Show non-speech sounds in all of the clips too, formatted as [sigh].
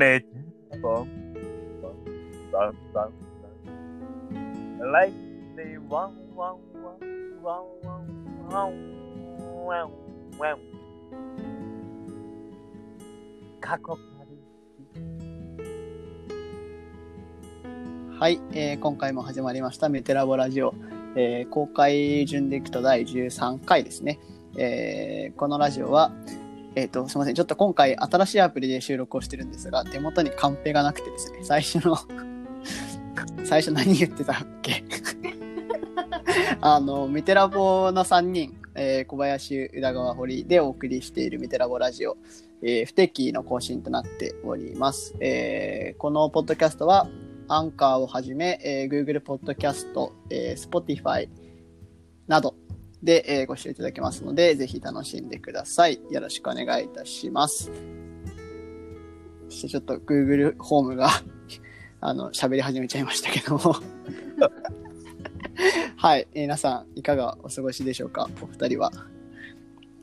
ね Like the はい、えー、今回も始まりました「メテラボラジオ」えー、公開順でいくと第13回ですね、えー、このラジオは、えっ、とすみません。ちょっと今回新しいアプリで収録をしてるんですが手元にカンペがなくてですね。最初の [laughs] 最初何言ってたっけ？[laughs] あのメテラボの3人、えー小林宇田川堀でお送りしているメテラボラジオえー不定期の更新となっております。えーこのポッドキャストは、アンカーをはじめ、えー Google ポッドキャスト、えー Spotify などで、えーご視聴いただけますので、ぜひ楽しんでください。よろしくお願いいたします。そしてちょっと Google ホームが [laughs] あの喋り始めちゃいましたけども。[laughs] はい、えー皆さんいかがお過ごしでしょうか？お二人は。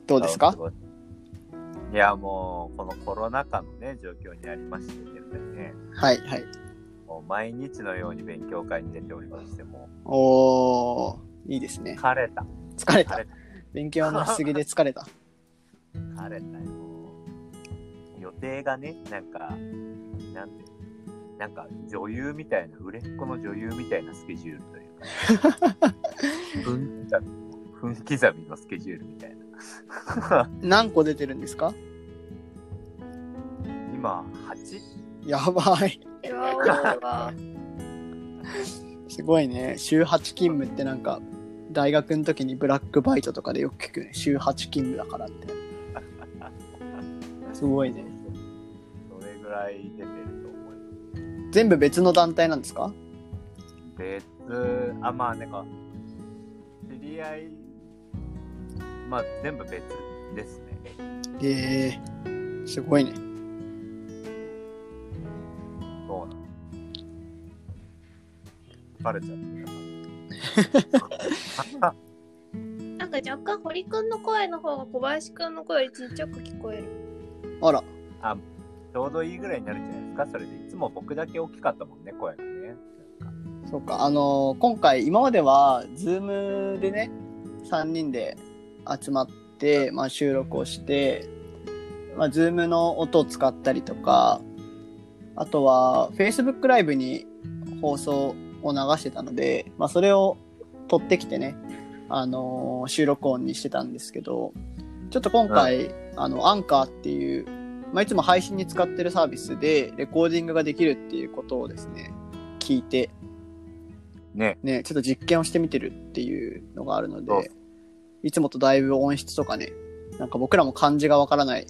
どうですか？いや、もう、このコロナ禍のね、状況にありましてね、はい、はい。もう毎日のように勉強会に出ておりまして、もおー、いいですう、ね。疲れた。疲れた。勉強のしすぎで疲れた。た。[laughs] 疲れたよ。予定がね、なんか、なんて、なんか女優みたいな、売れっ子の女優みたいなスケジュールというか、[laughs] 分刻み分刻みのスケジュールみたいな。[laughs] 何個出てるんですか？今、8? やばい。うわ多いわすごいね。週8勤務ってなんか、大学の時にブラックバイトとかでよく聞くね。週8勤務だからみたいな。すごいね。それぐらい出てると思います。全部別の団体なんですか？別、あ、まあなんか、知り合い、まあ全部別ですね。えー、すごいね。そうなの。疲れちゃった。[laughs] なんか若干堀くんの声の方が小林くんの声よりちっちゃく聞こえるあら、ちょうどいいぐらいになるんじゃないですか？それで。いつも僕だけ大きかったもんね、声がね。そうか。あのー今回、今までは、ズームでね、3人で集まって、まあ、収録をして、まあ、ズームの音を使ったりとか、あとは、Facebook ライブに放送を流してたので、まあ、それを撮ってきてね、あのー収録音にしてたんですけど、ちょっと今回、あの、アンカーっていう、まあ、いつも配信に使ってるサービスで、レコーディングができるっていうことをですね、聞いて、ね。ね、ちょっと実験をしてみてるっていうのがあるのそうで、いつもとだいぶ音質とかね、なんか僕らも漢字がわからない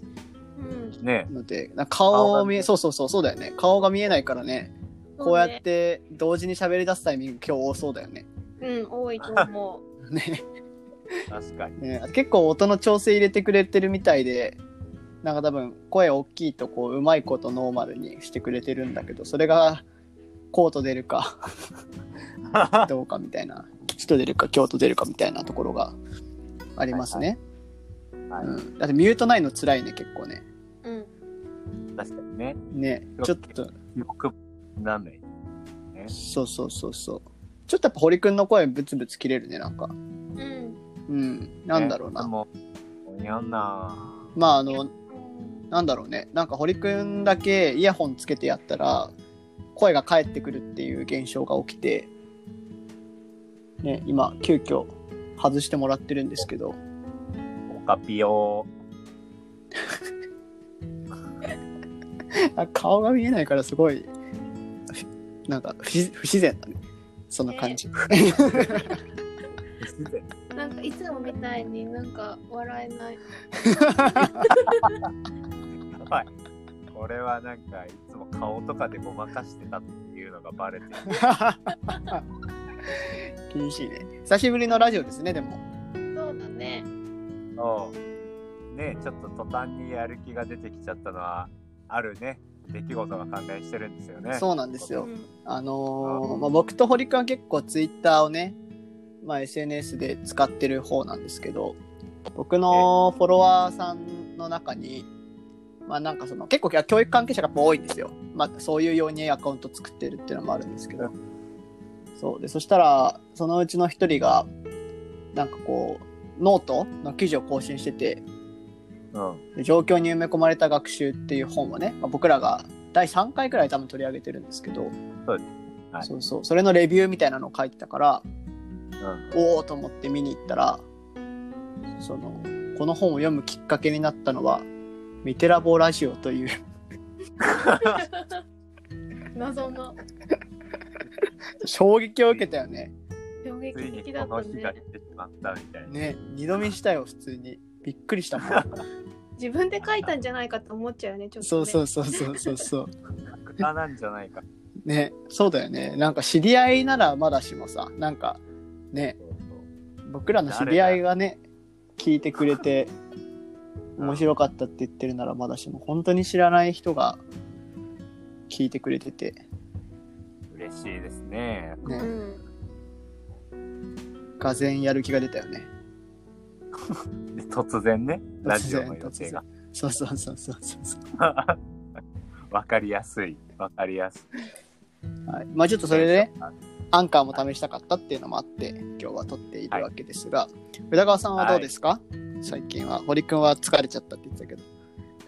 うんね。ので、なんか顔を見え、そうそうそう、そうだよね。顔が見えないからね、こうやって同時に喋り出すタイミング今日多そうだよね。うん多いと思う [laughs] ね確かに。ね結構音の調整入れてくれてるみたいで、なんか多分声大きいとこう、うまいことノーマルにしてくれてるんだけど、それがコート出るか [laughs] どうかみたいな、吉と出るか京都出るかみたいなところがありますね。はいうん、だってミュートないの辛いね、結構ね。うん確かにね。ね、ちょっと、よくなんない。そうそうそうそう。ちょっとやっぱ堀くんの声ブツブツ切れるね、なんか。うんうん、なんだろうな。ねもう、やんなまああの、なんだろうね。なんか堀くんだけイヤホンつけてやったら、声が返ってくるっていう現象が起きて、ね、今、急遽外してもらってるんですけど、オカピオあ顔が見えないからすごい、ふなんか不自不自然だね。そんな感じ。なんかいつもみたいになんか笑えないやばい。これはなんか、いつも顔とかでごまかしてたっていうのがバレてる。[laughs] 厳しいね。久しぶりのラジオですね、でも。そうだねそう。ねちょっと途端にやる気が出てきちゃったのは、あるね、出来事が関連してるんですよね。そうなんですよ。うんあのーまあ、僕と堀くんは結構ツイッターをね、まあ、SNS で使ってる方なんですけど僕のフォロワーさんの中にまあなんかその結構教育関係者が多いんですよ。まあそういうようにアカウント作ってるっていうのもあるんですけど。そうでそしたらそのうちの一人がなんかこうノートの記事を更新しててうん。で状況に埋め込まれた学習っていう本をね、まあ、僕らが第3回くらい多分取り上げてるんですけどそうですはいそうそうそれのレビューみたいなのを書いてたからうん。おおと思って見に行ったらそのこの本を読むきっかけになったのは「ミテラボラジオ」という [laughs] 謎の衝撃を受けたよね。衝撃ついに的だこったねの日が来てしまったみたいな。ね二度見したよ普通にびっくりしたもん。[laughs] 自分で書いたんじゃないかと思っちゃうよねちょっと、ね、そうそうそうそうそうそう。歌なんじゃないか。ねそうだよねなんか知り合いならまだしもさなんかねそうそう僕らの知り合いがね聞いてくれて [laughs] 面白かったって言ってるならまだしも本当に知らない人が聞いてくれてて嬉しいですね。うねんがぜんやる気が出たよねで突然ね、ラジオの予定が。そうそうそうそうそうそう。わかりやすい。わかりやすい。はい、まあちょっとそれでねアンカーも試したかったっていうのもあって今日は撮っているわけですが、宇田川さんはどうですか、最近は。堀君は疲れちゃったって言ってたけど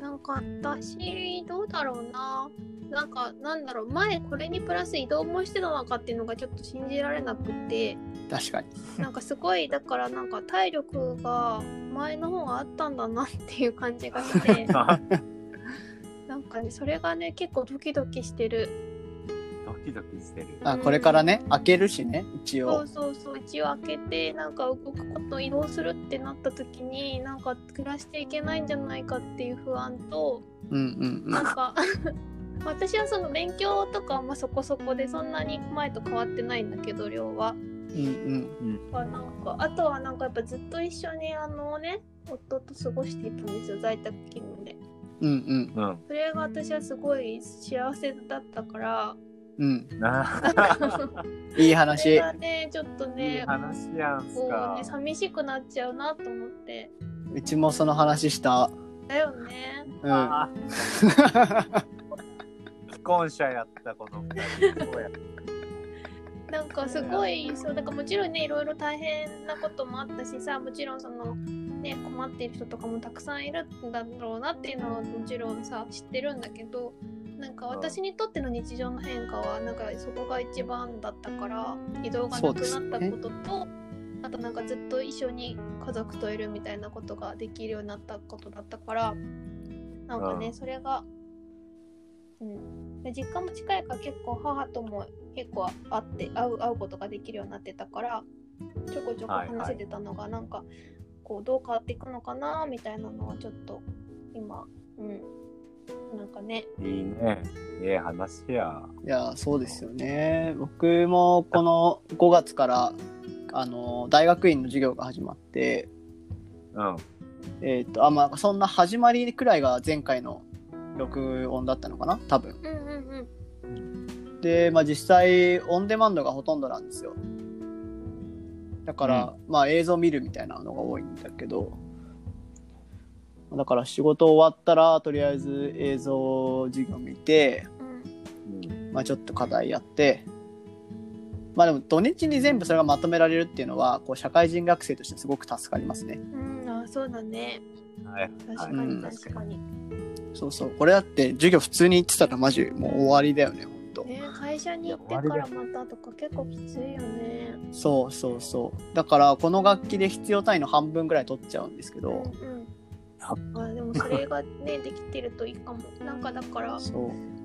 なんか私どうだろうな。なんかなんだろう。前これにプラス移動もしてたのかっていうのがちょっと信じられなくて。確かに。なんかすごいだからなんか体力が前の方があったんだなっていう感じがして。[laughs] なんかねそれがね結構ドキドキしてる。ドキドキしてる。あこれからね開けるしね一応そうそうそう一応開けてなんか動くこと移動するってなった時になんか暮らしていけないんじゃないかっていう不安とうんうんなんか [laughs] 私はその勉強とかはまあそこそこでそんなに前と変わってないんだけど量は。うんうんまあなんかあとはなんかやっぱずっと一緒にあのね夫と過ごしていたんですよ在宅勤務で。うんうんうん。それが私はすごい幸せだったからうんな [laughs] いいそれねちょっといね話やんすこうかね。寂しくなっちゃうなと思って。うちもその話しただよね。うん [laughs] 既婚者やったこの二人。なんかすごいそうだからもちろんねいろいろ大変なこともあったしさもちろんそのね困っている人とかもたくさんいるんだろうなっていうのはもちろんさ知ってるんだけどなんか私にとっての日常の変化はなんかそこが一番だったから移動がなくなったことと、あとなんかずっと一緒に家族といるみたいなことができるようになったことだったからなんかね、うん。それがうん、で実家も近いから結構母とも結構会って会う会うことができるようになってたからちょこちょこ話せてたのがなんかこうどう変わっていくのかなみたいなのはちょっと今うんなんかね。いいね。ええ話や。いやそうですよね。僕もこの5月からあの大学院の授業が始まってうん。えっ、とあまあそんな始まりくらいが前回の録音だったのかな？多分。うんうんうん。で、まあ、実際オンデマンドがほとんどなんですよ。だから、まあ映像見るみたいなのが多いんだけどだから仕事終わったらとりあえず映像授業見て、うん。うんまあ、ちょっと課題やってまあでも土日に全部それがまとめられるっていうのはこう社会人学生としてすごく助かりますね。うんあそうだね。はい。確かにうん。確かに、そうそう。これだって授業普通に行ってたらマジもう終わりだよねほんと。ね会社に行ってからまたとか結構きついよね。そうそうそう。だからこの楽器で必要単位の半分ぐらい取っちゃうんですけど、うんうんあでもそれがねできてるといいかも。[laughs] なんかだから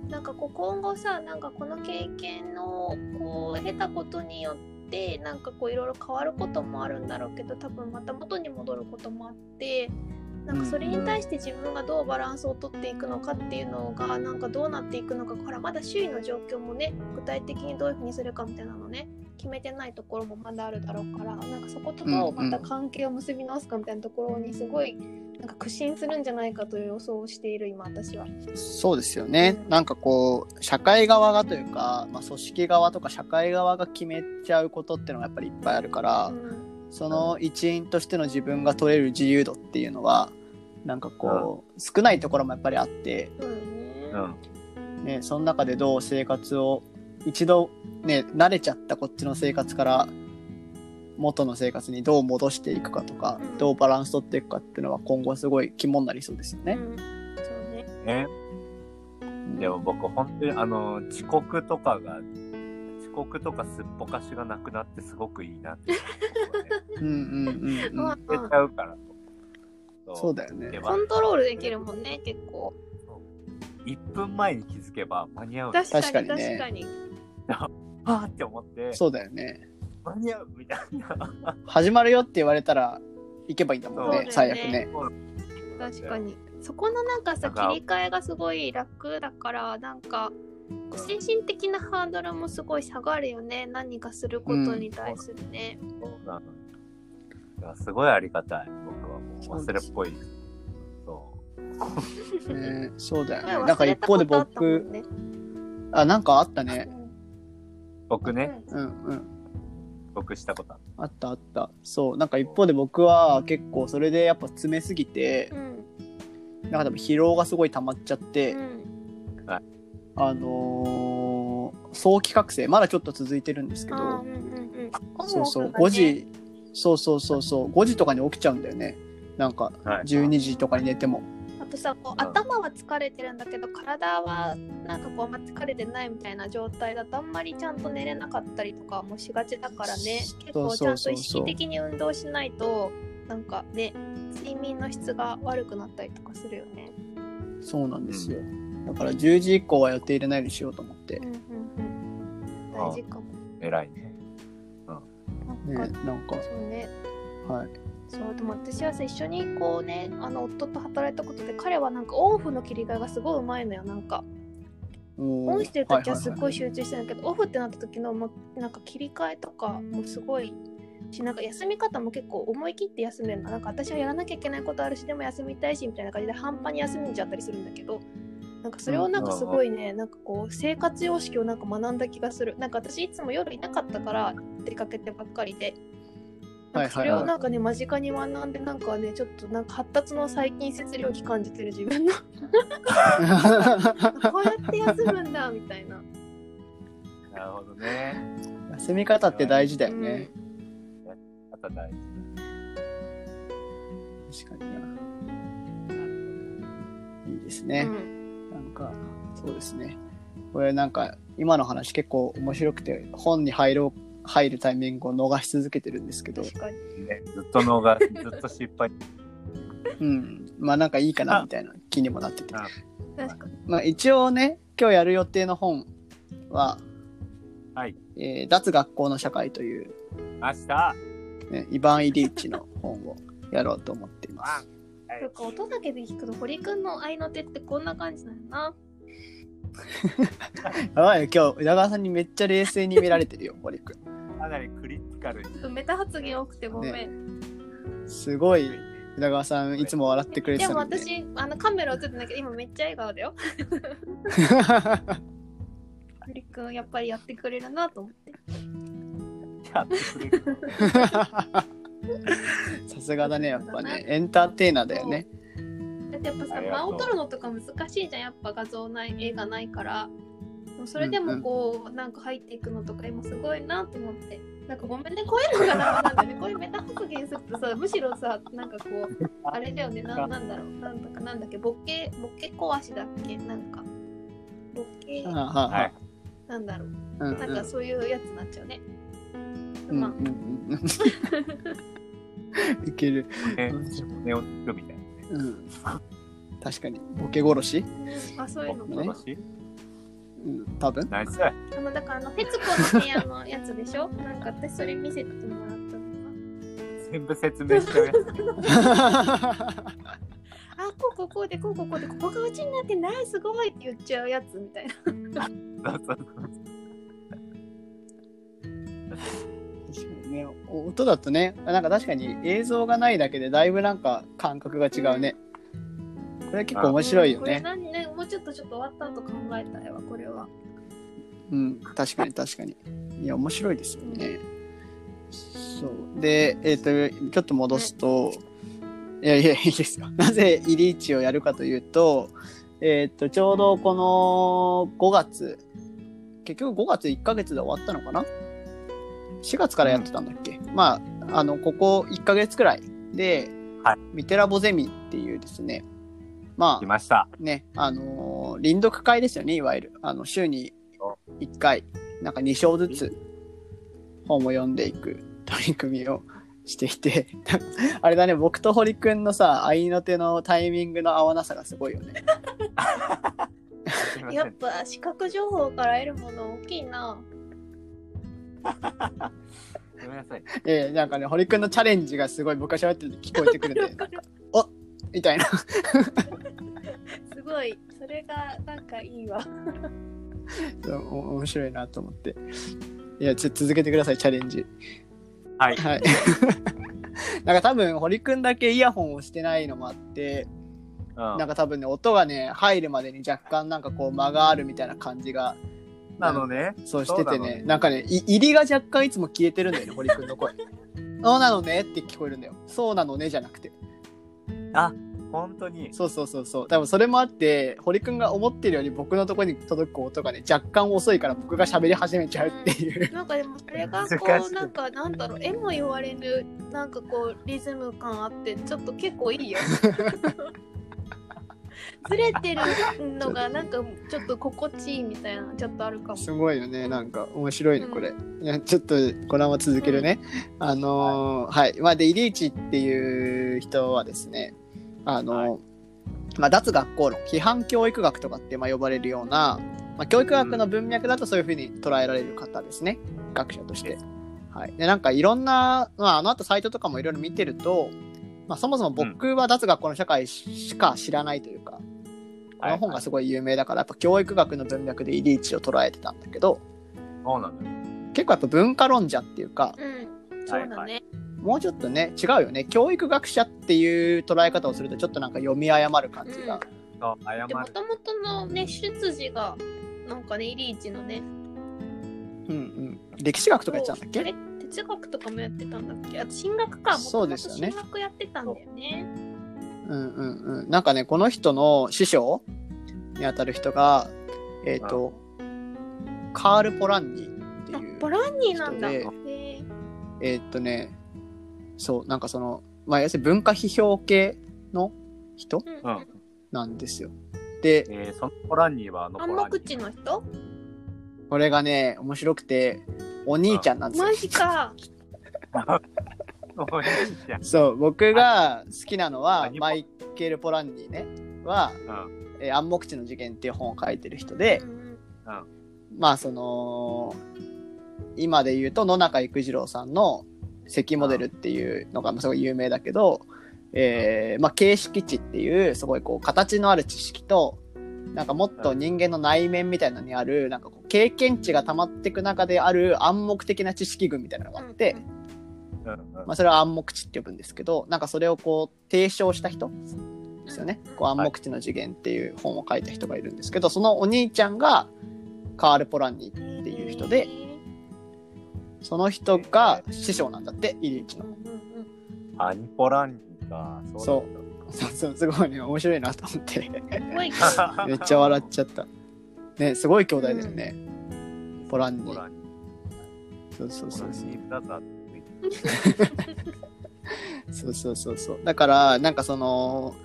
なんかこう今後さなんかこの経験をこう経たことによってなんかこういろいろ変わることもあるんだろうけど多分また元に戻ることもあってなんかそれに対して自分がどうバランスをとっていくのかっていうのがなんかどうなっていくのかほらまだ周囲の状況もね具体的にどういうふうにするかみたいなのね決めてないところもまだあるだろうからなんかそことどうまた関係を結び直すかみたいなところにすごいなんか苦心するんじゃないかという予想をしている今私は。そうですよね、うん。なんかこう社会側がというか、まあ、組織側とか社会側が決めちゃうことっていうのがやっぱりいっぱいあるから、うん。その一員としての自分が取れる自由度っていうのはなんかこう、少ないところもやっぱりあって、うんね。うん。ね、その中でどう生活を一度ね慣れちゃったこっちの生活から元の生活にどう戻していくかとか、うんどうバランス取っていくかっていうのは今後すごい肝になりそうですよね。うんそうねね。でも僕、本当にあの、遅刻とかが、遅刻とかすっぽかしがなくなってすごくいいなってね。[laughs] うんうんうんうん。うん出ちゃうからと。そうだよねコントロールできるもんね結構1分前に気づけば間に合う。確かに確かにね確かに [laughs] はぁって思って、そうだよね。間に合うみたいな。始まるよって言われたら行けばいいんだもんねね最悪ね。確かにそこのなんかさなんか切り替えがすごい楽だからなんか精神的なハードルもすごい下がるよね何かすることに対するね、そうなの。いやすごいありがたい。僕はもう忘れっぽい。そう。[laughs] ねそうだよ前ね。なんか一方で僕んねあなんかあったね。僕ね、うんうんうん。僕したことあったあった。そう。なんか一方で僕は結構それでやっぱ詰めすぎてう、んなんか多分疲労がすごい溜まっちゃって、うんあのー早期覚醒、まだちょっと続いてるんですけど、うんうんうんそうそう、オンオフがね5時、そうそうそうそう、5時とかに起きちゃうんだよね。なんか、はい12時とかに寝ても。あとさこう頭は疲れてるんだけど体はなんかこうあんま疲れてないみたいな状態だとあんまりちゃんと寝れなかったりとかもしがちだからね結構ちゃんと意識的に運動しないとなんかね睡眠の質が悪くなったりとかするよね。そうなんですよ。だから10時以降は予定入れないようにしようと思ってうん。うんうん、大事かも。偉いね。なんか、ね、なんか、そうね。はい。そうでも私はさ一緒にこうねあの夫と働いたことで彼はなんかオンオフの切り替えがすごいうまいのよなんか。オオンしてる時はすっごい集中してるんだけど、オフってなった時のもうなんか切り替えとかもすごいしなんか休み方も結構思い切って休めるの。なんか私はやらなきゃいけないことあるしでも休みたいしみたいな感じで半端に休んじゃったりするんだけどなんかそれをなんかすごいね、なんかこう生活様式をなんか学んだ気がする。なんか私いつも夜いなかったから出かけてばっかりでなんかそれをなんかね間近に学んでなんかねちょっとなんか発達の最近節領期感じてる自分の [laughs] こうやって休むんだみたいな。なるほどね。休み方って大事だよね。また大事。確かにな。いいですうね。んなんか、そうですね。これなんか、今の話結構面白くて、本に入ろう、入るタイミングを逃し続けてるんですけど、確かに。ね、ずっと脳が、[laughs] ずっと失敗。うん。まあなんかいいかなみたいな気にもなってて。確かに。まあ一応ね、今日やる予定の本は、はい。えー脱学校の社会という、明日ね、イヴァン・イリーチの本をやろうと思っています。そっか音だけで聞くと堀くんの愛の手ってこんな感じなのな。[laughs] やばいよ、今日、宇田川さんにめっちゃ冷静に見られてるよ、堀くかなりクリティカルに。メタ発言多くてごめん。ん。すごい、宇田川さんいつも笑ってくれてでもたので。私あのカメラ映ってないけど今めっちゃ笑顔だよ。[laughs] 堀くんやっぱりやってくれるなと思って。やってくれる。さすがだね、やっぱね。エンターテイナーだよね。だってやっぱさ間を取るのとか難しいじゃんやっぱ画像ない絵がないから。それでもこう、なんか入っていくのとか今すごいなと思って。なんかごめんね、こういうのがダメなんだよね。こういうメタ発言するとさ、むしろさ、なんかこう、[laughs] あれだよね、なんなんだろう、なんだかなんだっけ、ボケ、ボケ壊しだっけ、なんか、ボケ、なんだろう、うんうんなんかそういうやつになっちゃうね。まあ、うんうんうん [laughs] いける。ね、骨をつくみたいなね。うん。確かに。ボケ殺し？あ、そういうのねも。私うん、多分？ナイス。あの、だからあの、徹子の部屋のやつでしょ？[laughs] なんか私それ見せてもらったのが。全部説明しちゃうやつ。[laughs] あ、こうこうこうで、こうこうこうで、ここがうちになってない、すごいって言っちゃうやつみたいな。そうそうそう確かにね、音だとね、なんか確かに映像がないだけでだいぶなんか感覚が違うね。これ結構面白いよこれね。何ね、もうちょっとちょっと終わった後考えたいわ、これは。うん、確かに確かに。いや、面白いですよね。そう。で、えっ、と、ちょっと戻すと、いやいや、いいですよ。[laughs] なぜイリーチをやるかというと、えーっと、ちょうどこの5月、結局5月1ヶ月で終わったのかな ?4 月からやってたんだっけ、まあ、あの、ここ1ヶ月くらいで、はいミテラボゼミっていうですね、ま来ました。あね、あのー臨読会ですよね、いわゆる。あの、週に1回、なんか2章ずつ本を読んでいく取り組みをしていて、[laughs] あれだね、僕と堀くんのさ、合いの手のタイミングの合わなさがすごいよね。[laughs] すいませんやっぱ視覚情報から得るもの大きいな。[laughs] ごめんなさい。ええなんかね、堀くんのチャレンジがすごい僕が喋ってると聞こえてくるんで、みたいな。すごい。それがなんかいいわ。お面白いなと思って。いや、続けてください、チャレンジ。はい。はい。[laughs] なんか多分、堀くんだけイヤホンをしてないのもあって、うんなんか多分ね、音がね、入るまでに若干なんかこう間があるみたいな感じが、なのね。そうしててそうなのね、なんかね、い入りが若干いつも消えてるんだよね、堀くんの声。[laughs] そうなのねって聞こえるんだよ。そうなのねじゃなくて。本当に。そうそうそうそう。多分それもあって、堀くんが思ってるより僕のところに届く音がね、若干遅いから僕が喋り始めちゃうっていう。なんかでもそれがこうなんかなんだろう絵も言われるなんかこうリズム感あってちょっと結構いいよ。[laughs] ずれてるのがなんかちょっと心地いいみたいなちょっとあるかも。すごいよね。なんか面白いね、これ。いやちょっとこのまま続けるね。あのーはい。まあ、で、イリーチっていう人はですね、あのーまあ、脱学校論、批判教育学とかってまあ呼ばれるような、まあ、教育学の文脈だとそういうふうに捉えられる方ですね。学者として。はい。で、なんかいろんな、まあ、あの後サイトとかもいろいろ見てると、まあ、そもそも僕は脱学校の社会しか知らないというか、この本がすごい有名だから、やっぱ教育学の文脈でイリーチを捉えてたんだけど、そうなんだよ。結構やっぱ文化論者っていうか、うんそうだね。もうちょっとね、違うよね。教育学者っていう捉え方をすると、ちょっとなんか読み誤る感じが。もともとのね出自がなんかねイリーチのねうんうん。歴史学とかやっちゃうんだっけ？哲学とかもやってたんだっけ？あと進学かそうですよね進学やってたんだよね。うんうんうん。なんかね、この人の師匠にあたる人が、えっ、と、カール・ポランニっていう。あボランニーなんだ。ええっ、とね、そう、なんかその、まあ、要するに文化批評系の人うんうんなんですよ。で、えー、そのポランニーはあの。暗黙知の人？これがね、面白くて、お兄ちゃんなんですよマ。ジか。[laughs] そう、僕が好きなのはマイケル・ポランニーね、は、うん。えー暗黙知の事件っていう本を書いてる人でう、んまあその、今で言うと野中育次郎さんの石モデルっていうのがまあすごい有名だけど、えーまあ形式知っていうすごいこう形のある知識と、なんかもっと人間の内面みたいなのにある、なんかこう経験値が溜まっていく中である暗黙的な知識群みたいなのがあって、まあそれは暗黙知って呼ぶんですけど、なんかそれをこう提唱した人ですよね。こう暗黙知の次元っていう本を書いた人がいるんですけど、そのお兄ちゃんがカール・ポランニーっていう人で、その人が師匠なんだって、イリーチの。アニポランニーか。そうなんだ。そう [laughs] そう、すごいね、面白いなと思って、すごい。めっちゃ笑っちゃった。ね、すごい兄弟だよね。ポランニー。ポランニそうそうそう [laughs] そうそうそうそう。だから、なんかその、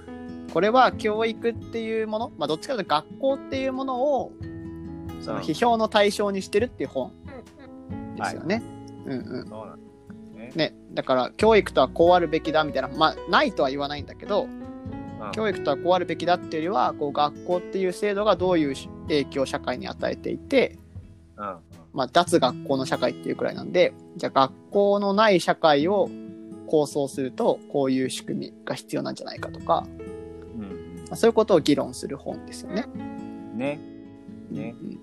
これは教育っていうもの、まあどっちかというと学校っていうものを、その批評の対象にしてるっていう本ですよね。うんうん。そうなんだ。ね、だから教育とはこうあるべきだみたいな、まあないとは言わないんだけど、うん教育とはこうあるべきだっていうよりは、こう学校っていう制度がどういう影響を社会に与えていて、うんうんまあ脱学校の社会っていうくらいなんで、じゃあ学校のない社会を構想すると、こういう仕組みが必要なんじゃないかとか、うんまあ、そういうことを議論する本ですよね。うん。ね。ねうん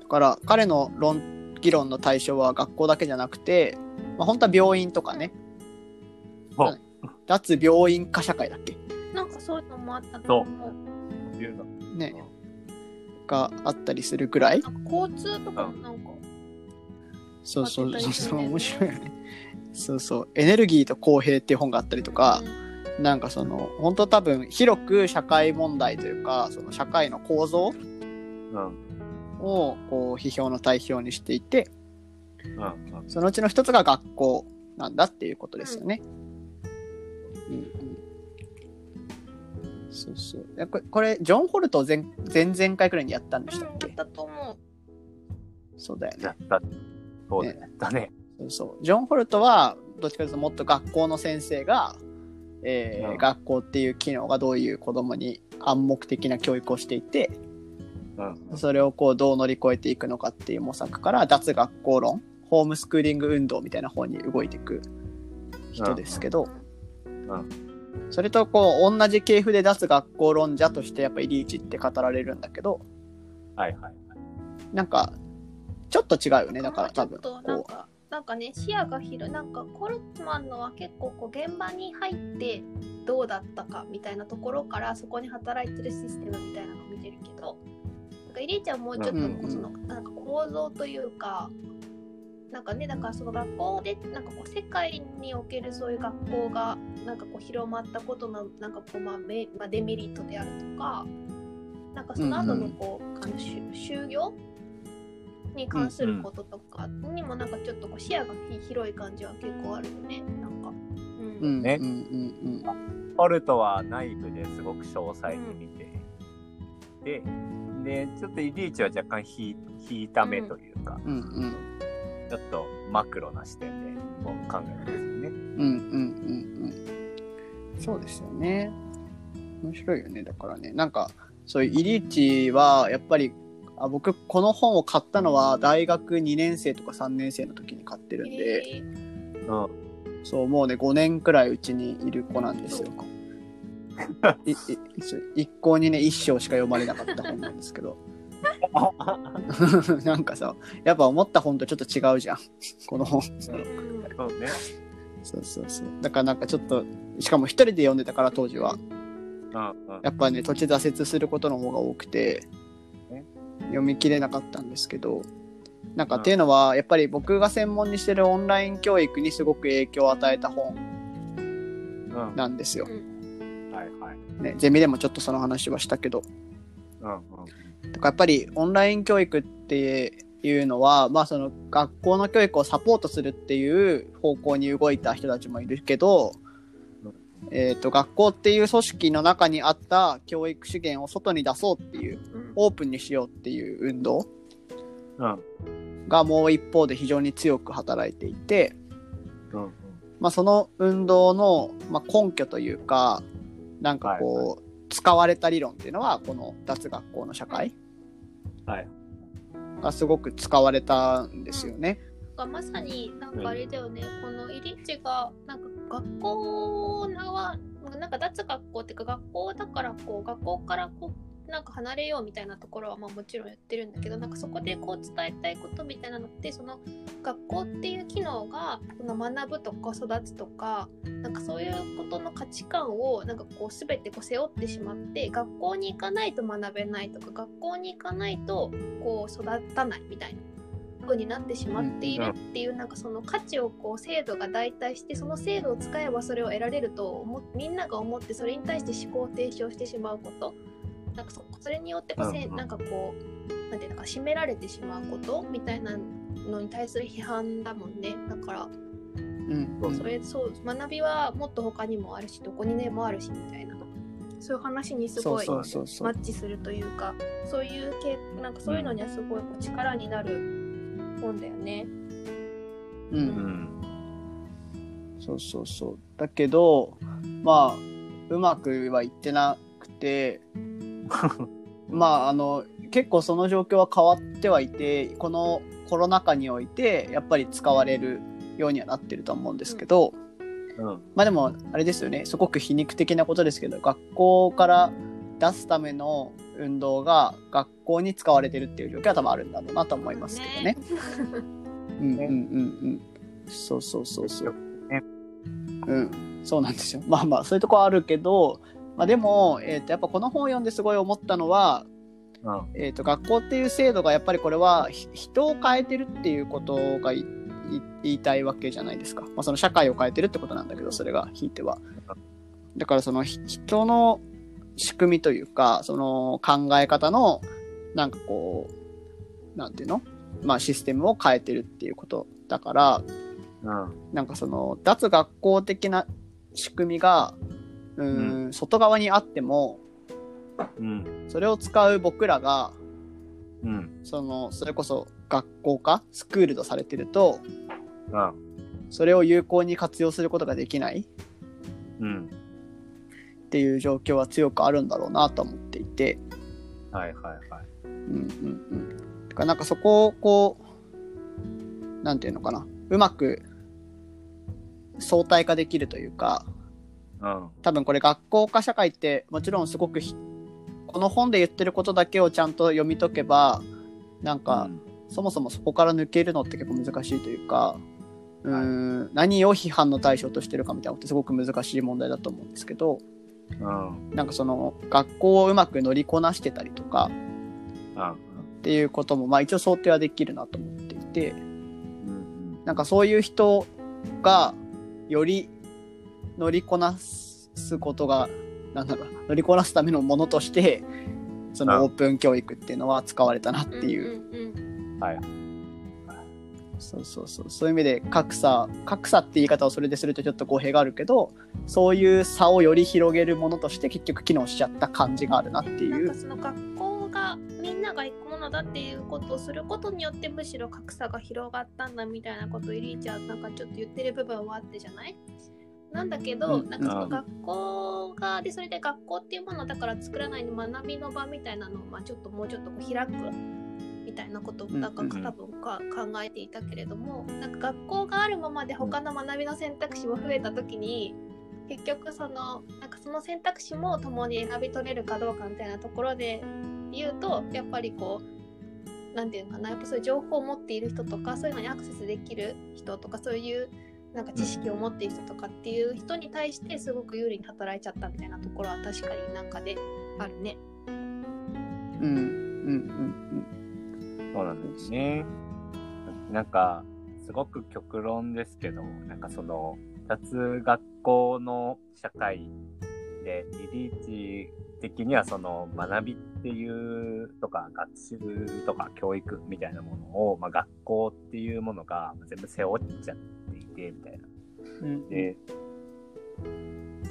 だから彼の論議論の対象は学校だけじゃなくて、まあ、本当は病院とかね。そう脱病院化社会だっけ？なんかそういうのもあったと思う。そういうの。ね。があったりするぐらい？なんか交通とかもなんか。そうそうそうそう、面白いよね。そうそう。エネルギーと公平っていう本があったりとか、なんかその本当多分広く社会問題というかその社会の構造？うん。をこう批評の対象にしていてうん。うん。そのうちの一つが学校なんだっていうことですよね。うんうんそうそうこれこれジョン・ホルト前前々回くらいにやったんでしたっけ、だったと思そうだよねやった。そうだったね。そうそうジョン・ホルトはどっちかというともっと学校の先生が、えーうん学校っていう機能がどういう子供に暗黙的な教育をしていてうん。それをこうどう乗り越えていくのかっていう模索から脱学校論ホームスクーリング運動みたいな方に動いていく人ですけど、うん。それとこう同じ系譜で脱学校論者としてやっぱりリーチって語られるんだけどはいはい。なんかちょっと違うよねだから多分ことなんかね視野が広いなんかコルツマンのは結構こう現場に入ってどうだったかみたいなところからそこに働いてるシステムみたいなのを見てるけどかイリーちゃんはもうちょっとうんうんそのなんか構造というかなんかねだからその学校でなんかこう世界におけるそういう学校がなんかこう広まったことのなんかこうまあメまあデメリットであるとかなんかその後のこう、あの就就業？に関することとかにもなんかちょっとこう視野が広い感じは結構あるよね。なんか。うん。ね。ううんうんうん。ホルトは内部ですごく詳細に見て、で、で、ちょっとイリーチは若干引引いた目というか、うんうん。ちょっとマクロな視点でこう考えてますよね。うんうんうんうんそうですよね。面白いよねだからね。なんかそういうイリーチはやっぱりあ僕この本を買ったのは大学2年生とか3年生の時に買ってるんで、えー。うん。そうもうね5年くらいうちにいる子なんですよいい一向にね一章しか読まれなかった本なんですけど [laughs] なんかさやっぱ思った本とちょっと違うじゃんこの本うんそうね。そうそうそうだからなんかちょっとしかも一人で読んでたから当時はうんうん。やっぱね途中挫折することの方が多くてえ読み切れなかったんですけどなんかうんっていうのはやっぱり僕が専門にしてるオンライン教育にすごく影響を与えた本うん。なんですよ。はいはい。ね、ゼミでもちょっとその話はしたけど。うんうん。だからやっぱりオンライン教育っていうのは、まあ、その学校の教育をサポートするっていう方向に動いた人たちもいるけど、えー、と学校っていう組織の中にあった教育資源を外に出そうっていううん。オープンにしようっていう運動うん。がもう一方で非常に強く働いていて、うん。まあ、その運動の、まあ、根拠というかなんかこう、使われた理論っていうのはこの脱学校の社会はい。がすごく使われたんですよね。がまさになんかあれだよね、このイリッチがなんか学校はなんか脱学校っていうか学校だからこう学校からこうなんか離れようみたいなところはまあもちろん言ってるんだけどなんかそこでこう伝えたいことみたいなのってその学校っていう機能がその学ぶとか育つとかなんかそういうことの価値観をなんかこう全てこう背負ってしまって学校に行かないと学べないとか学校に行かないとこう育たないみたいな風になってしまっているっていうなんかその価値をこう制度が代替してその制度を使えばそれを得られるとみんなが思ってそれに対して思考停止をしてしまうことなんかそそれによってこうせうなんかこうなんていうのか締められてしまうことみたいなのに対する批判だもんね。だからうん。うんそれそう学びはもっと他にもあるしどこにでもあるしみたいな。そういう話にすごいマッチするというかそういう系なんかそういうのにはすごいこう力になる本だよね。ううん。ん。そうそうそう。だけどまあうまくはいってなくてまああの結構その状況は変わってはいてこのコロナ禍においてやっぱり使われるようにはなってると思うんですけど、うん。まあでもあれですよねすごく皮肉的なことですけど学校から出すための運動が学校に使われてるっていう状況は多分あるんだろうなと思いますけどね。[laughs] うんうんうんうん。そうそうそうそう。ねうん、そうなんですよ。まあまあそういうとこはあるけど、まあでも、えっ、とやっぱこの本を読んですごい思ったのは、うん。えっ、と学校っていう制度がやっぱりこれはひ人を変えてるっていうことが言いたいわけじゃないですか。まあその社会を変えてるってことなんだけど、それがひいては。だからそのひ人の仕組みというか、その考え方の、なんかこう、なんていうの？まあシステムを変えてるっていうことだから、うん。なんかその脱学校的な仕組みが、うん、外側にあっても、うん。それを使う僕らが、うん。その、それこそ学校かスクールとされてると、うん。それを有効に活用することができないうん。っていう状況は強くあるんだろうなと思っていて、はいはいはい。うんうんうん。だかなんかそこをこう、なんていうのかな、うまく相対化できるというか、うん。多分これ学校化社会ってもちろんすごくひこの本で言ってることだけをちゃんと読み解けば、なんか、そもそもそこから抜けるのって結構難しいというか、うーん、何を批判の対象としてるかみたいなのってすごく難しい問題だと思うんですけど、うん。なんかその学校をうまく乗りこなしてたりとかうん。っていうこともまあ一応想定はできるなと思っていて、うん。なんかそういう人がより乗りこなすことが、なんだろうな乗りこなすためのものとして、そうんのオープン教育っていうのは使われたなっていううんうんはい。そうそうそう。そういう意味で格差、格差って言い方をそれでするとちょっと語弊があるけど、そういう差をより広げるものとして結局機能しちゃった感じがあるなってうん、なんいう。かその学校がみんなが行くものだっていうことをすることによってむしろ格差が広がったんだみたいなことをイリーちゃんなんかちょっと言ってる部分はあってじゃない？なんだけど、うん。なんかその学校がでそれで学校っていうものだから作らない学びの場みたいなのを、まあ、ちょっともうちょっとこう開くみたいなことをなんか多分か考えていたけれどもなんか学校があるままで他の学びの選択肢も増えた時に結局そのなんかその選択肢も共に選び取れるかどうかみたいなところで言うとやっぱりこうなんていうのかなやっぱそういう情報を持っている人とかそういうのにアクセスできる人とかそういうなんか知識を持っている人とかっていう人に対してすごく有利に働いちゃったみたいなところは確かになんかであるね。うん、うん、うんうん、そうなんですね。なんか、すごく極論ですけど、なんかその、脱学校の社会で、リリーチ的にはその学びっていうとか学習とか教育みたいなものを、まあ、学校っていうものが全部背負っちゃっていてみたいな。うん。うん、で、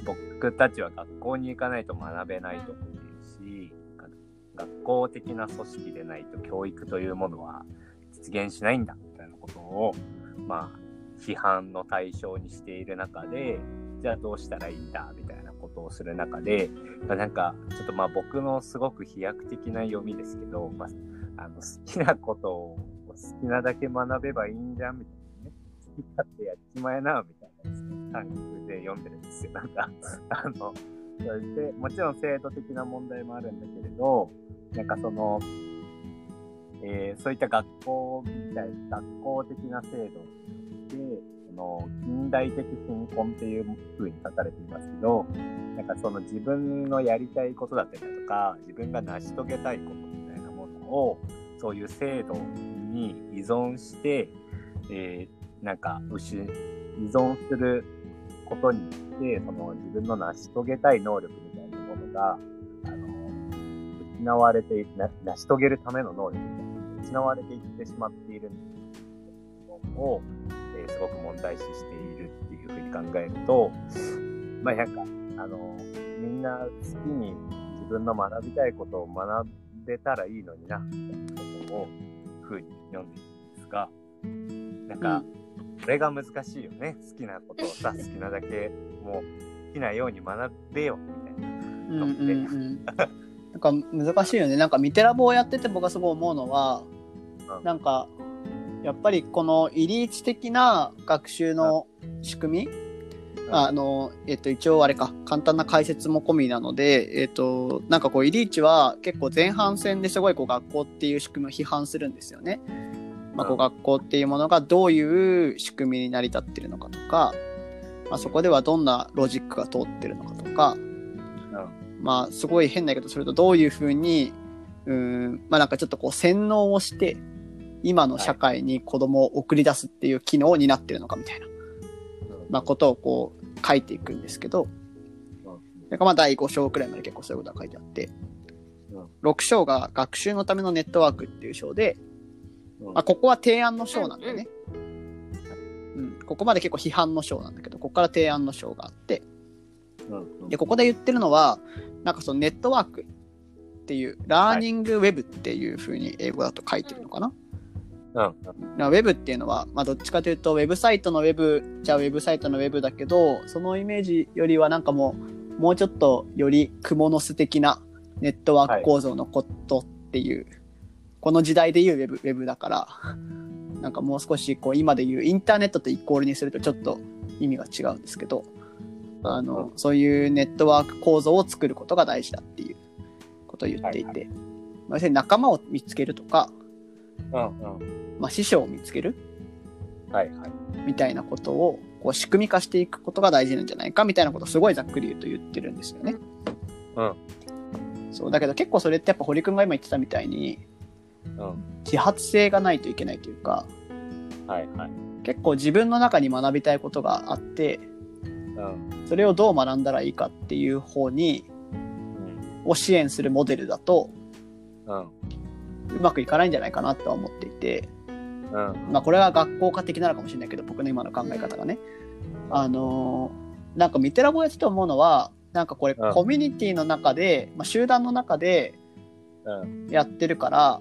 僕たちは学校に行かないと学べないと思っているし、が学校的な組織でないと教育というものは実現しないんだみたいなことを、まあ、批判の対象にしている中で、じゃあどうしたらいいんだみたいなことをする中で、まあなんか、ちょっとまあ僕のすごく飛躍的な読みですけど、まあ、あの、好きなことを好きなだけ学べばいいんじゃんみたいなね。好き勝手やっちまえな、みたいな感覚で読んでるんですよ。なんか、あの、それで、もちろん制度的な問題もあるんだけれど、なんかその、えーそういった学校みたいな、学校的な制度で、の近代的貧困っていう風に書かれていますけど、なんかその自分のやりたいことだったりだとか、自分が成し遂げたいことみたいなものを、そういう制度に依存して、えーなんか、依存することによって、その自分の成し遂げたい能力みたいなものが、あの、失われて、成し遂げるための能力が失われていってしまっているのを、ーすごく問題視しているっていうふうに考えると、まあなんか、あの、みんな好きに自分の学びたいことを学べたらいいのにな、とを、ふうに読んでいるんですが、なんか、これが難しいよね。好きなことをさ、好きなだけ、もう、好きなように学べよ、みたいな。うん、うん、うん。なんか難しいよね。なんかミテラボをやってて僕がすごい思うのは、うんなんか、やっぱりこのイリーチ的な学習の仕組み、あの、えっと、一応あれか、簡単な解説も込みなので、えっと、なんかこう、イリーチは結構前半戦ですごいこう学校っていう仕組みを批判するんですよね。まあ、こううん学校っていうものがどういう仕組みに成り立ってるのかとか、まあ、そこではどんなロジックが通ってるのかとか、まあ、すごい変な言い方すると、どういうふうに、うーん、まあなんかちょっとこう洗脳をして、今の社会に子供を送り出すっていう機能を担ってるのかみたいな、まあことをこう書いていくんですけど、それからまあ第5章くらいまで結構そういうことが書いてあって、うん。6章が学習のためのネットワークっていう章で、うん。まあ、ここは提案の章なんだよね。うん、ここまで結構批判の章なんだけど、ここから提案の章があって、で、ここで言ってるのは、なんかそのネットワークっていう、ラーニングウェブっていう風に英語だと書いてるのかな。うん。だからウェブっていうのは、まあ、どっちかというと、ウェブサイトのウェブ、じゃあウェブサイトのウェブだけど、そのイメージよりはなんかもう、もうちょっとよりクモの巣的なネットワーク構造のことっていう、この時代でいうウェブウェブだから、なんかもう少しこう今でいうインターネットとイコールにするとちょっと意味が違うんですけど、あの、そういうネットワーク構造を作ることが大事だっていうことを言っていて、はい。まあ要するに仲間を見つけるとか、うんうん。まあ、師匠を見つける？はいはい。みたいなことをこう仕組み化していくことが大事なんじゃないかみたいなことをすごいざっくり言うと言ってるんですよね。うん。そう。だけど結構それってやっぱ堀くんが今言ってたみたいにうん自発性がないといけないというかはいはい。結構自分の中に学びたいことがあってうん。それをどう学んだらいいかっていう方にうん。を支援するモデルだとうんうまくいかないんじゃないかなとは思っていて、うん。まあ、これは学校化的なのかもしれないけど僕の今の考え方がね。あのーなんかミテラボやってて思うのはなんかこれうん。コミュニティの中で、まあ、集団の中でうん。やってるから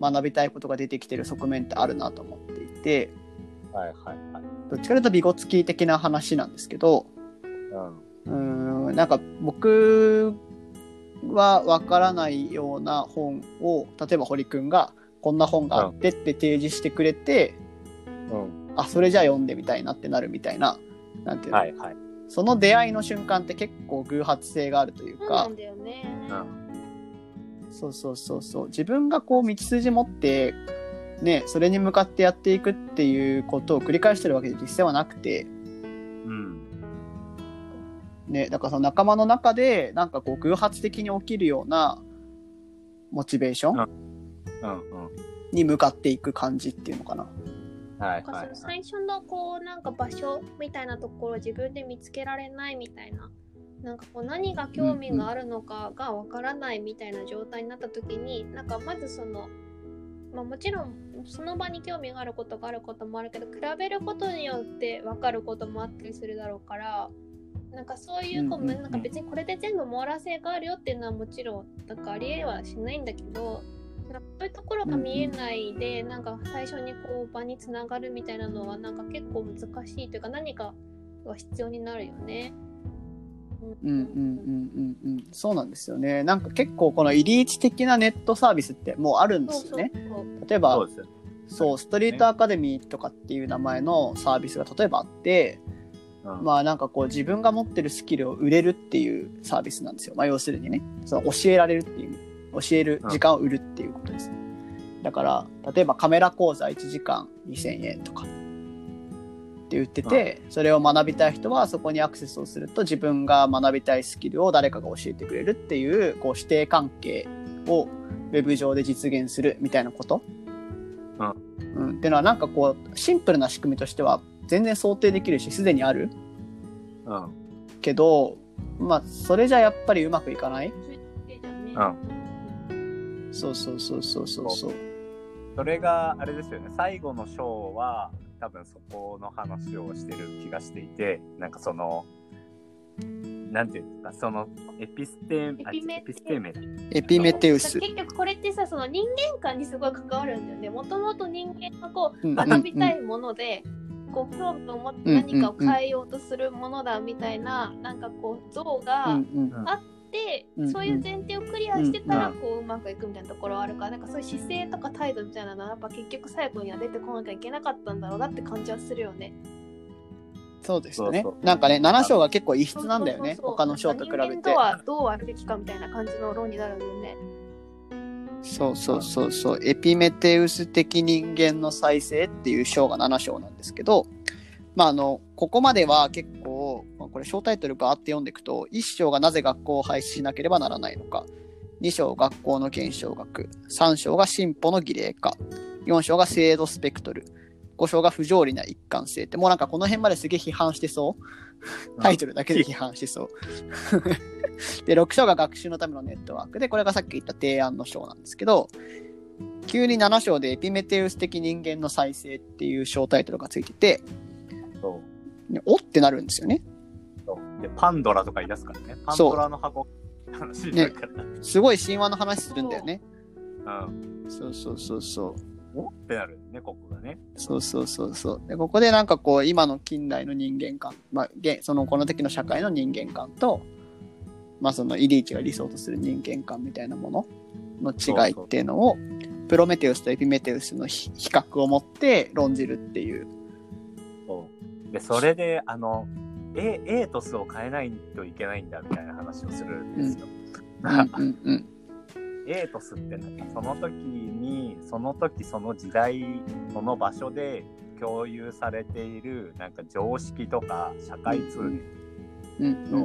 うん。学びたいことが出てきてる側面ってあるなと思っていて。はいはいはい。どっちかというとビゴツキ的な話なんですけどうん。うーんなんか僕はわからないような本を例えば堀くんがこんな本があってって提示してくれて、うん。あそれじゃあ読んでみたいなってなるみたいななんていうの、はいはい。その出会いの瞬間って結構偶発性があるというか。そううそうそうそう自分がこう道筋持ってねそれに向かってやっていくっていうことを繰り返してるわけで実際はなくて。うんねだからその仲間の中でなんかこう偶発的に起きるようなモチベーションうんうん。に向かっていく感じっていうのかな。はいなんかそのはいはい。最初のこうなんか場所みたいなところを自分で見つけられないみたいななんかこう何が興味があるのかがわからないみたいな状態になった時になんかまずそのまあもちろんその場に興味があることがあることもあるけど比べることによって分かることもあったりするだろうからなんかそういうこううんうんうんなんか別にこれで全部網羅性があるよっていうのはもちろんなんかありえはしないんだけどなんかそういうところが見えないで、なんか最初にこう場につながるみたいなのはなんか結構難しいというか何かが必要になるよね。うんうんうんうんうんそうなんですよね。なんか結構この入り位置的なネットサービスってもうあるんでそうそうすよね。そう例えばそうですよ。そう、ストリートアカデミーとかっていう名前のサービスが例えばあって、うんまあなんかこう自分が持ってるスキルを売れるっていうサービスなんですよ。まあ要するにね、その教えられるっていう、教える時間を売るっていうことです。だから、例えばカメラ講座1時間2000円とかって言ってて、それを学びたい人はそこにアクセスをすると自分が学びたいスキルを誰かが教えてくれるっていう、こう指定関係をウェブ上で実現するみたいなこと。うん。っていうのはなんかこう、シンプルな仕組みとしては全然想定できるし、すでにある。うん。けど、まあ、それじゃやっぱりうまくいかない。うん。そうそうそうそうそうそう。それがあれですよね。最後の章は多分そこの話をしてる気がしていてなんかそのなんていうんですかそのエピステエピメエピステエピメテウス。結局これってさその人間観にすごい関わるんだよね。もともと人間がこううん。学びたいもので、こう興味を持って何かを変えようとするものだみたいな、なんかこう像がうんうんあって、うんそういう前提をクリアしてたらうんこううまくいくみたいなところはあるから、なんかそういう姿勢とか態度みたいなのはやっぱ結局最後には出てこなきゃいけなかったんだろうなって感じはするよね。そうですよねそうそうなんかね、7章が結構異質なんだよね。そうそうそう他の章と比べて人間と。はどうあるべきかみたいな感じの論になるんだよね。そうそうそうそう。エピメテウス的人間の再生っていう章が7章なんですけど、まああの、ここまでは結構、まあこれ小タイトルがあって読んでいくと、1章がなぜ学校を廃止しなければならないのか、2章学校の現象学、3章が進歩の儀礼化、4章が制度スペクトル、5章が不条理な一貫性って、もうなんかこの辺まですげえ批判してそう。タイトルだけで批判してそう。で、6章が学習のためのネットワークで、これがさっき言った提案の章なんですけど、急に7章でエピメテウス的人間の再生っていう章タイトルがついてて、おってなるんですよね。で、パンドラとか言い出すからね。パンドラの箱って話になるから。すごい神話の話するんだよね。うん。そうそうそうそう。お？ってなるね、ここがね。そうそうそうそう。で、ここでなんかこう、今の近代の人間観、まあ、現そのこの時の社会の人間観と、まあそのイリーチが理想とする人間観みたいなものの違いっていうのを、プロメテウスとエピメテウスの比比較を持って論じるっていう。そうで、それで、あの、エエートスを変えないといけないんだみたいな話をするんですよ。うんうんうん。エートスってなんかその時にその時その時代その場所で共有されているなんか常識とか社会通念うん。うん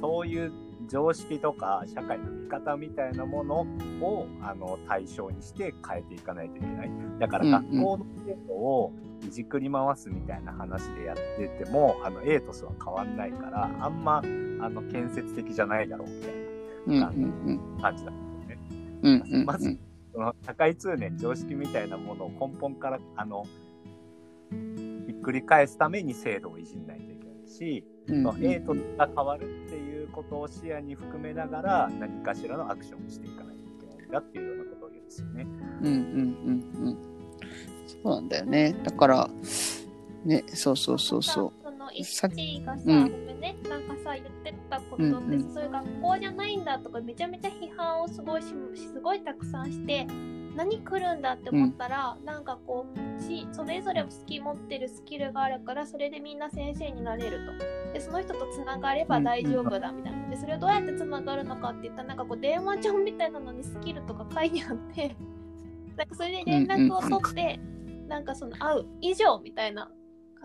そういう常識とか社会の見方みたいなものをあの対象にして変えていかないといけない。だから学校の制度をいじくり回すみたいな話でやっててもあのエートスは変わんないからあんまあの建設的じゃないだろうみたいな感じだ。うんうんうんまずその社会通念常識みたいなものを根本からあのひっくり返すために制度をいじんないといけないし、うんその A とが変わるっていうことを視野に含めながら何かしらのアクションをしていかないといけないんだっていうようなことを言うんですよね。うんうんうんうん。そうなんだよね。だから、ね、そうそうそうそう。その一がさ、うんごめんね、なんかさ、言ってたことって、うんうんそういう学校じゃないんだとか、めちゃめちゃ批判をすごいし、すごいたくさんして、何来るんだって思ったら、なんかこうし、それぞれ好き持ってるスキルがあるから、それでみんな先生になれると。で、その人とつながれば大丈夫だみたいな。で、それをどうやってつながるのかって言ったら、なんかこう、電話帳みたいなのにスキルとか書いてあって、なんかそれで連絡を取って、なんかその会う以上みたいな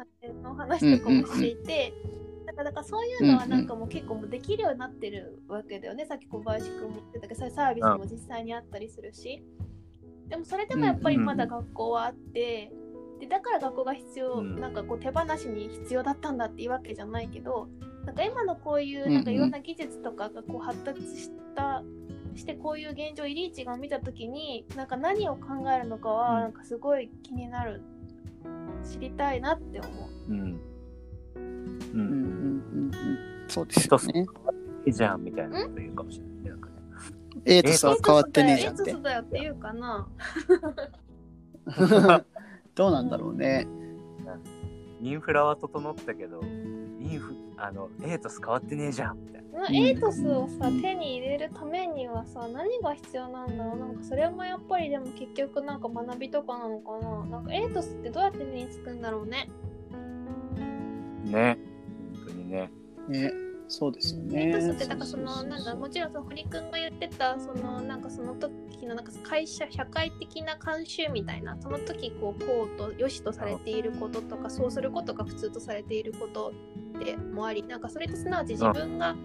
感じの話とかもしていて、だからだからそういうのはなんかもう結構もうできるようになってるわけだよね、さっき小林くんも言ってたけどそういうサービスも実際にあったりするし、でもそれでもやっぱりまだ学校はあって、でだから学校が必要、うん。なんかこう手放しに必要だったんだっていうわけじゃないけどなんか今のこういうなんかいろんな技術とかがこう発達した、してこういう現状イリーチが見た時になんか何を考えるのかはうん。なんかすごい気になる、知りたいなって思う。うん。ううんうんうんうん。そうですよね。いいじゃんみたいなこと言うかもしれないね。なんかねエートスは変わってねえじゃんってエートス。だよって言うかな。[laughs] どうなんだろうね。インフラは整ったけど、インフあのエートス変わってねえじゃんみたいな。なエートスをさ手に入れるためにはさ何が必要なんだろう？なんかそれもやっぱりでも結局なんか学びとかなのかな？なんかエートスってどうやって身につくんだろうねね。本当にね。ね。そうですよね。トスってなんかそのなんだもちろんその堀くんが言ってたそのなんかその時のなんか会社社会的な慣習みたいなその時こうこうと良しとされていることとかそうすることが普通とされていることでもありなんかそれってすなわち自分が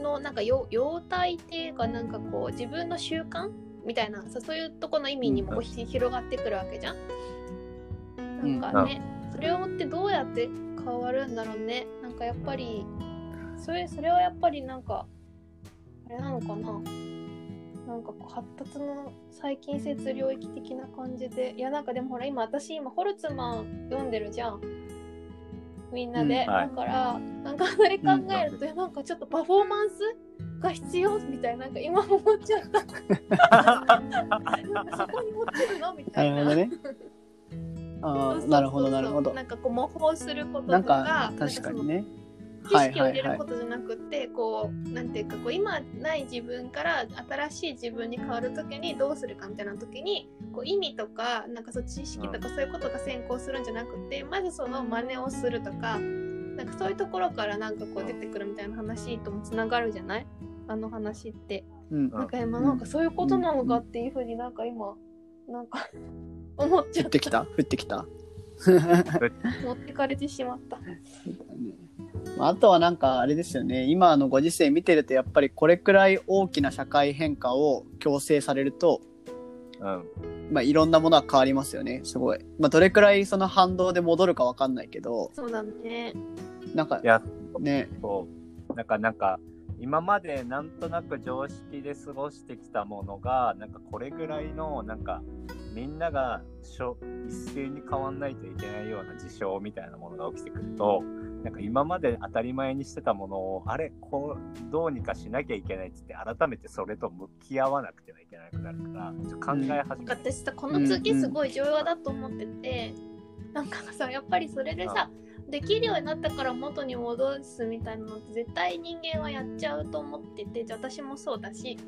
のなんかよ様態っていうかなんかこう自分の習慣みたいなさそういうとこの意味にもこうひ広がってくるわけじゃん。なんかね、それをってどうやって変わるんだろうね。なんかやっぱりそれそれはやっぱりなんかあれなのかな？なんかこう発達の最近説領域的な感じで。いやなんかでもほら今私今ホルツマン読んでるじゃん。みんなで、うんはい。だからなんかそれ考えると、いやなんかちょっとパフォーマンスが必要みたいななんか今思っちゃった。なんかそこに持ってるの？みたな。いるほどね。[laughs] ああ、なるほど、なるほど。なんかこう模倣することとかなんか、確かにね。知識を入れることじゃなくて、こうなんていうかこう今ない自分から新しい自分に変わるときにどうするかみたいな時にこう意味とかなんかそう知識とかそういうことが先行するんじゃなくて、まずその真似をするとかなんかそういうところからなんかこう出てくるみたいな話ともつながるじゃない？あの話って。うん。なんか今なんかそういうことなのかっていうふうになんか今なんか思っちゃっ降ってきた？降ってきた？[laughs] 持ってかれてしまった。[laughs] まああとはなんかあれですよね今のご時世見てるとやっぱりこれくらい大きな社会変化を強制されるとうん。まあ、いろんなものは変わりますよね、すごい。まあ、どれくらいその反動で戻るかわかんないけど、そうだね。なんかいや、ね、そう。なんか、なんか、今までなんとなく常識で過ごしてきたものが、なんかこれぐらいの、なんか、みんながしょ一斉に変わんないといけないような事象みたいなものが起きてくると、なんか今まで当たり前にしてたものを、あれ、こう、どうにかしなきゃいけないっつって、改めてそれと向き合わなくてはいけなくなるから、ちょ考え始めて。私さこの次すごい重要だと思ってて、なんかさやっぱりそれでさできるようになったから元に戻すみたいなのって絶対人間はやっちゃうと思ってて私もそうだし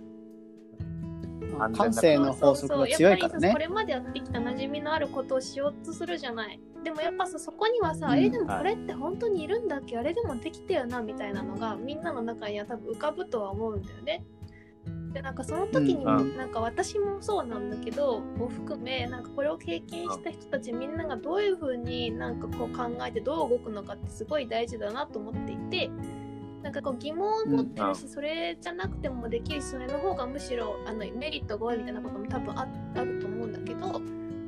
感性の法則が強いからね。やっぱりさこ。れまでやってきた馴染みのあることをしようとするじゃない。でもやっぱさそこにはさ、うん。えでもこれって本当にいるんだっけ？あれでもできたよなみたいなのがみんなの中には多分浮かぶとは思うんだよね。でなんかその時に、うん。なんか私もそうなんだけどを含めなんかこれを経験した人たちみんながどういう風になんかこう考えてどう動くのかってすごい大事だなと思っていてなんかこう疑問を持ってるし、それじゃなくてもできるしそれの方がむしろあのメリットが多いみたいなことも多分ああると思うんだけど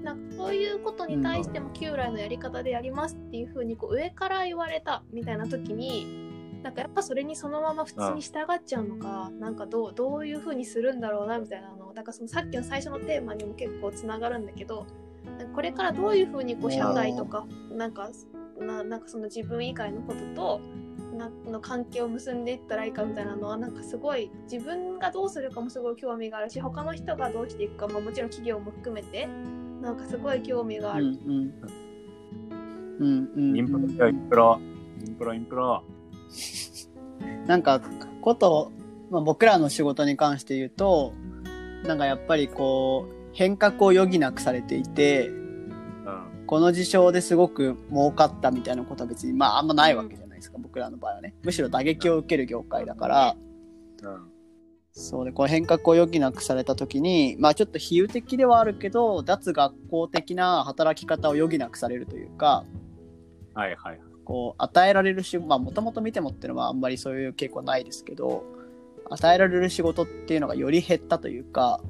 なんかそういうことに対しても旧来のやり方でやりますっていう風にこう上から言われたみたいな時になんかやっぱそれにそのまま普通に従っちゃうのか、なんかどうどういう風にするんだろうなみたいなのなんかそのさっきの最初のテーマにも結構つながるんだけどこれからどういう風にこう社会とかなんかななんかその自分以外のこととなの関係を結んでいったらいいかみたいなのはなんかすごい自分がどうするかもすごい興味があるし他の人がどうしていくか、まあ、もちろん企業も含めてなんかすごい興味があうんる。うん。うんうん、インプロ、インプロ、インプロ、インプロ。なんかこと、まあ、僕らの仕事に関して言うとなんかやっぱりこう変革を余儀なくされていてうん。この事象ですごく儲かったみたいなことは別にまああんまないわけじゃないですか、僕らの場合はねむしろ打撃を受ける業界だからうん。そうでこう変革を余儀なくされた時にまあちょっと比喩的ではあるけど脱学校的な働き方を余儀なくされるというかはいはい。こう与えられる仕事まあもともと見てもっていうのはあんまりそういう傾向はないですけど与えられる仕事っていうのがより減ったというか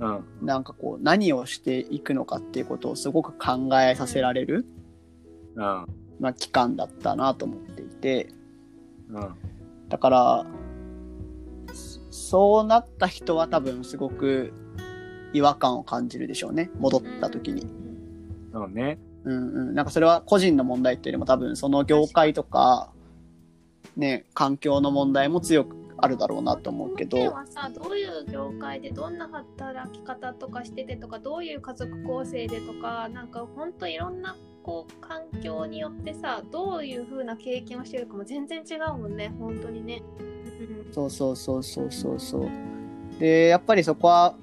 うん。なんかこう何をしていくのかっていうことをすごく考えさせられる、うん。まあ、期間だったなと思っていてうん。だからそそうなった人は多分すごく違和感を感じるでしょうね戻った時に。そうね。うんうん、なんかそれは個人の問題っていうよりも多分その業界とか、ね、環境の問題も強くあるだろうなと思うけど、はさどういう業界でどんな働き方とかしててとかどういう家族構成でとかなんかほんといろんなこう環境によってさどういう風な経験をしてるかも全然違うもんね本当にね。うんそうそうそうそうそうそう。で、やっぱりそこは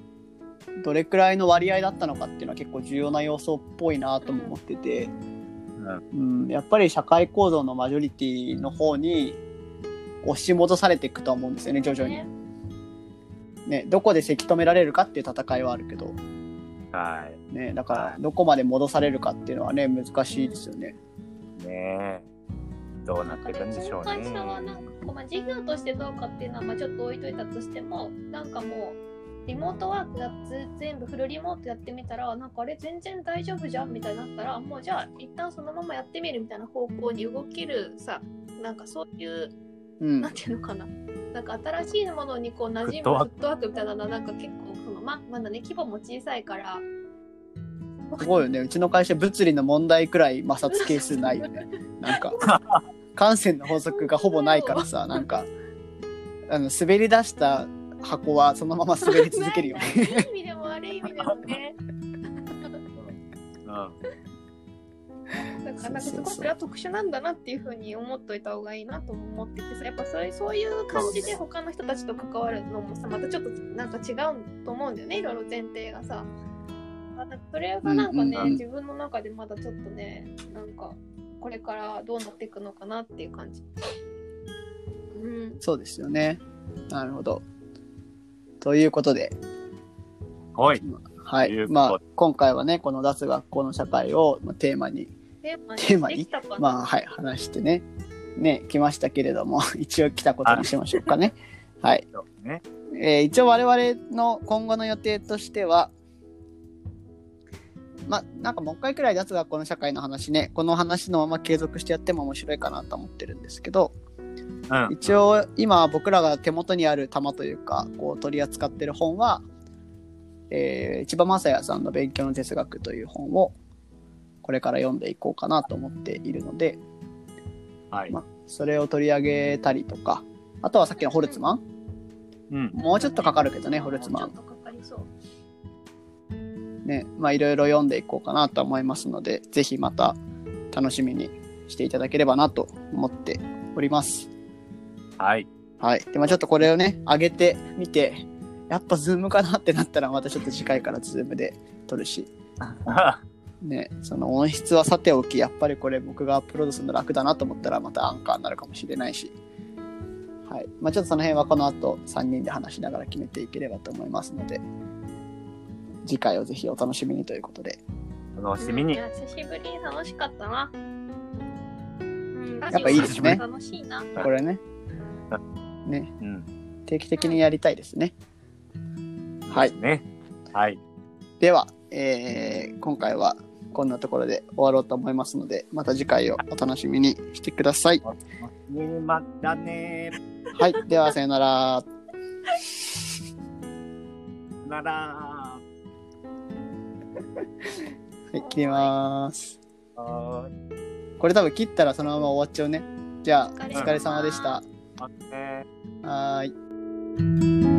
どれくらいの割合だったのかっていうのは結構重要な要素っぽいなとも思ってて、うん。うん、やっぱり社会構造のマジョリティの方に押し戻されていくとは思うんですよね、徐々に。ねね、どこでせき止められるかっていう戦いはあるけど、はい。ね、だからどこまで戻されるかっていうのはね、難しいですよね。ねえ。どうなっていくんでしょうね。会社はなんかこう、まあ、事業としてどうかっていうのはまあちょっと置いといたとしてもなんかもうリモートワークやつ全部フルリモートやってみたらなんかあれ全然大丈夫じゃんみたいになったらもうじゃあ一旦そのままやってみるみたいな方向に動けるさなんかそういううんなん。ていうのかななんか新しいものにこう馴染むフットワーフットワークみたいなのはなんか結構そのままだね規模も小さいからすごいよね。うちの会社物理の問題くらい摩擦係数ないよね。[laughs] なんか、感染の法則がほぼないからさ、なんか、あの、滑り出した箱はそのまま滑り続けるよね。いい意味でも悪い意味でもねうん。だからなんかすごいそれは特殊なんだなっていうふうに思っといた方がいいなとも思っててさやっぱそういうそういう感じで他の人たちと関わるのもさまたちょっとなんか違うと思うんだよねいろいろ前提がさ。それがなんかね、うんうんうん自分の中でまだちょっとねなんかこれからどうなっていくのかなっていう感じ。うん、そうですよね。なるほど。ということで、はい。はい。まあ、今回はね、この脱学校の社会をまあテーマに、テーマにまあ、はい、話してね、ね、来ましたけれども、[laughs] 一応来たことにしましょうかね。はい。えー一応我々の今後の予定としては、まあなんかもう一回くらい脱学校の社会の話ねこの話のまま継続してやっても面白いかなと思ってるんですけどうん。一応今僕らが手元にある玉というかこう取り扱ってる本は、えー千葉雅也さんの「勉強の哲学」という本をこれから読んでいこうかなと思っているので、はい。まあ、それを取り上げたりとかあとはさっきのホルツマンうん。もうちょっとかかるけどねホルツマンもうちょっとかかりそう。ねまあいろいろ読んでいこうかなと思いますのでぜひまた楽しみにしていただければなと思っております。はい。はい。で、まあちょっとこれをね、上げてみて、やっぱ Zoom かなってなったら、またちょっと次回から Zoom で撮るし、[laughs] ね、その音質はさておき、やっぱりこれ僕がアップロードするの楽だなと思ったら、またアンカーになるかもしれないし、はい。まあちょっとその辺はこの後3人で話しながら決めていければと思いますので、次回をぜひお楽しみにということで、お楽しみに久しぶりに楽しかったな。うん、やっぱいいですね楽しいな。これね、ね、うん。定期的にやりたいですね。はい。ね。はい。では、えー今回はこんなところで終わろうと思いますので、また次回をお楽しみにしてください。またねはい。では、さよなら。なら。はい、切ります。これ多分切ったらそのまま終わっちゃうね。じゃあ、おお疲れ様でした。はーい。